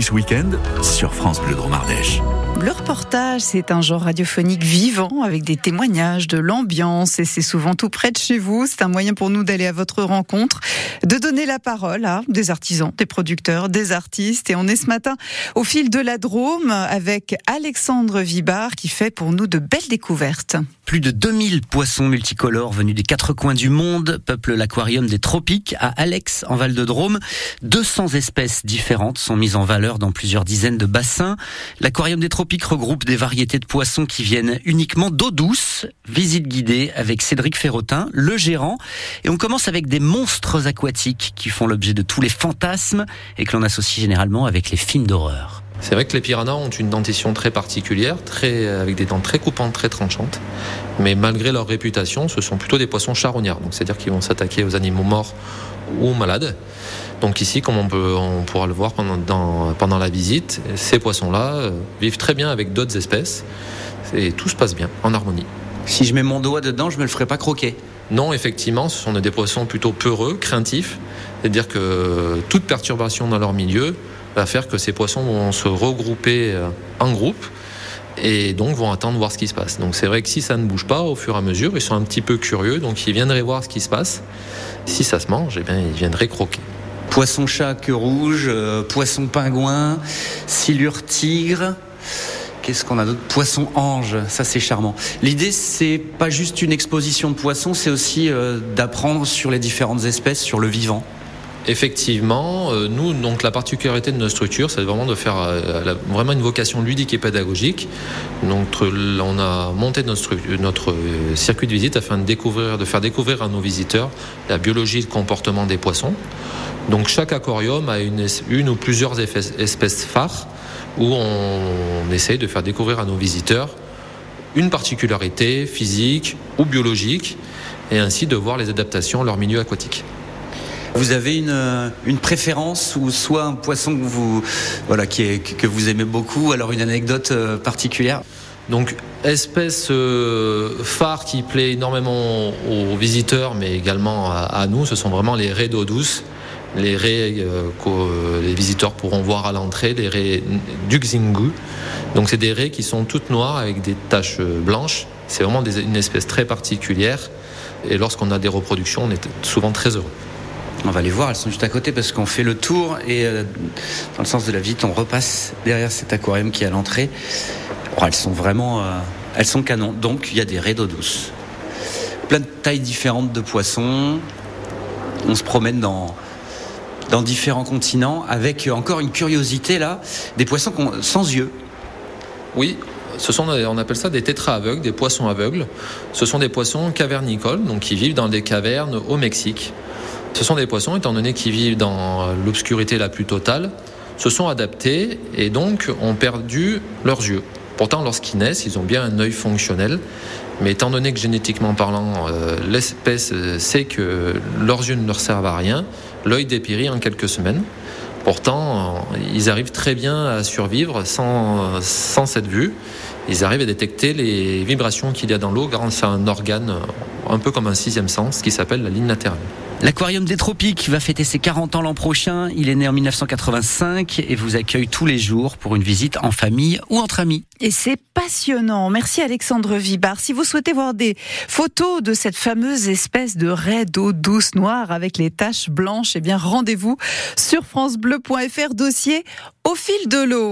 ce week-end sur France Bleu Dromardèche. Le reportage, c'est un genre radiophonique vivant avec des témoignages, de l'ambiance et c'est souvent tout près de chez vous. C'est un moyen pour nous d'aller à votre rencontre, de donner la parole à des artisans, des producteurs, des artistes. Et on est ce matin au fil de la Drôme avec Alexandre Vibard qui fait pour nous de belles découvertes. Plus de 2000 poissons multicolores venus des quatre coins du monde peuplent l'aquarium des tropiques à Alex en Val de Drôme. 200 espèces différentes sont mises en valeur dans plusieurs dizaines de bassins. L'aquarium des tropiques regroupe des variétés de poissons qui viennent uniquement d'eau douce. Visite guidée avec Cédric Ferrotin, le gérant. Et on commence avec des monstres aquatiques qui font l'objet de tous les fantasmes et que l'on associe généralement avec les films d'horreur. C'est vrai que les piranhas ont une dentition très particulière, très, avec des dents très coupantes, très tranchantes. Mais malgré leur réputation, ce sont plutôt des poissons charognards. Donc c'est-à-dire qu'ils vont s'attaquer aux animaux morts ou malades. Donc ici, comme on, peut, on pourra le voir pendant, pendant la visite, ces poissons-là euh, vivent très bien avec d'autres espèces et tout se passe bien, en harmonie. Si je mets mon doigt dedans, je ne me le ferai pas croquer Non, effectivement, ce sont des poissons plutôt peureux, craintifs. C'est-à-dire que toute perturbation dans leur milieu va faire que ces poissons vont se regrouper euh, en groupe et donc vont attendre voir ce qui se passe. Donc c'est vrai que si ça ne bouge pas au fur et à mesure, ils sont un petit peu curieux, donc ils viendraient voir ce qui se passe. Si ça se mange, eh bien, ils viendraient croquer. Poisson chat queue rouge, euh, poisson pingouin, silure tigre. Qu'est-ce qu'on a d'autre? Poisson ange, ça c'est charmant. L'idée c'est pas juste une exposition de poissons, c'est aussi euh, d'apprendre sur les différentes espèces, sur le vivant. Effectivement, euh, nous, la particularité de notre structure, c'est vraiment de faire vraiment une vocation ludique et pédagogique. Donc, on a monté notre, notre circuit de visite afin de faire découvrir à nos visiteurs la biologie et le comportement des poissons. Donc chaque aquarium a une, une ou plusieurs espèces phares où on, essaye de faire découvrir à nos visiteurs une particularité physique ou biologique et ainsi de voir les adaptations à leur milieu aquatique. Vous avez une, une, préférence ou soit un poisson que vous, voilà, qui est, que vous aimez beaucoup, alors une anecdote euh, particulière? Donc, espèce euh, phare qui plaît énormément aux visiteurs, mais également à, nous, ce sont vraiment les raies d'eau douce les raies euh, que les visiteurs pourront voir à l'entrée, les raies Xingu. Donc c'est des raies qui sont toutes noires avec des taches blanches. C'est vraiment une espèce très particulière. Et lorsqu'on a des reproductions, on est souvent très heureux. On va les voir, elles sont juste à côté parce qu'on fait le tour et euh, dans le sens de la visite, on repasse derrière cet aquarium qui est à l'entrée. Oh, elles sont vraiment, elles sont canons. Donc il y a des raies d'eau douce, plein de tailles différentes de poissons. On se promène dans différents continents, avec encore une curiosité là, des poissons sans yeux. Oui, ce sont, on appelle ça des tétras aveugles, des poissons aveugles. Ce sont des poissons cavernicoles, donc qui vivent dans des cavernes au Mexique. Ce sont des poissons, étant donné qu'ils vivent dans l'obscurité la plus totale, se sont adaptés et donc ont perdu leurs yeux. Pourtant, lorsqu'ils naissent, ils ont bien un œil fonctionnel. Mais étant donné que génétiquement parlant, euh, l'espèce sait que leurs yeux ne leur servent à rien, l'œil dépérit en quelques semaines. Pourtant, ils arrivent très bien à survivre sans cette vue. Ils arrivent à détecter les vibrations qu'il y a dans l'eau grâce à un organe un peu comme un sixième sens qui s'appelle la ligne latérale. L'Aquarium des Tropiques va fêter ses 40 ans l'an prochain. Il est né en 1985 et vous accueille tous les jours pour une visite en famille ou entre amis. Et c'est passionnant. Merci Alexandre Vibard. Si vous souhaitez voir des photos de cette fameuse espèce de raie d'eau douce noire avec les taches blanches, eh bien rendez-vous sur francebleu.fr dossier au fil de l'eau.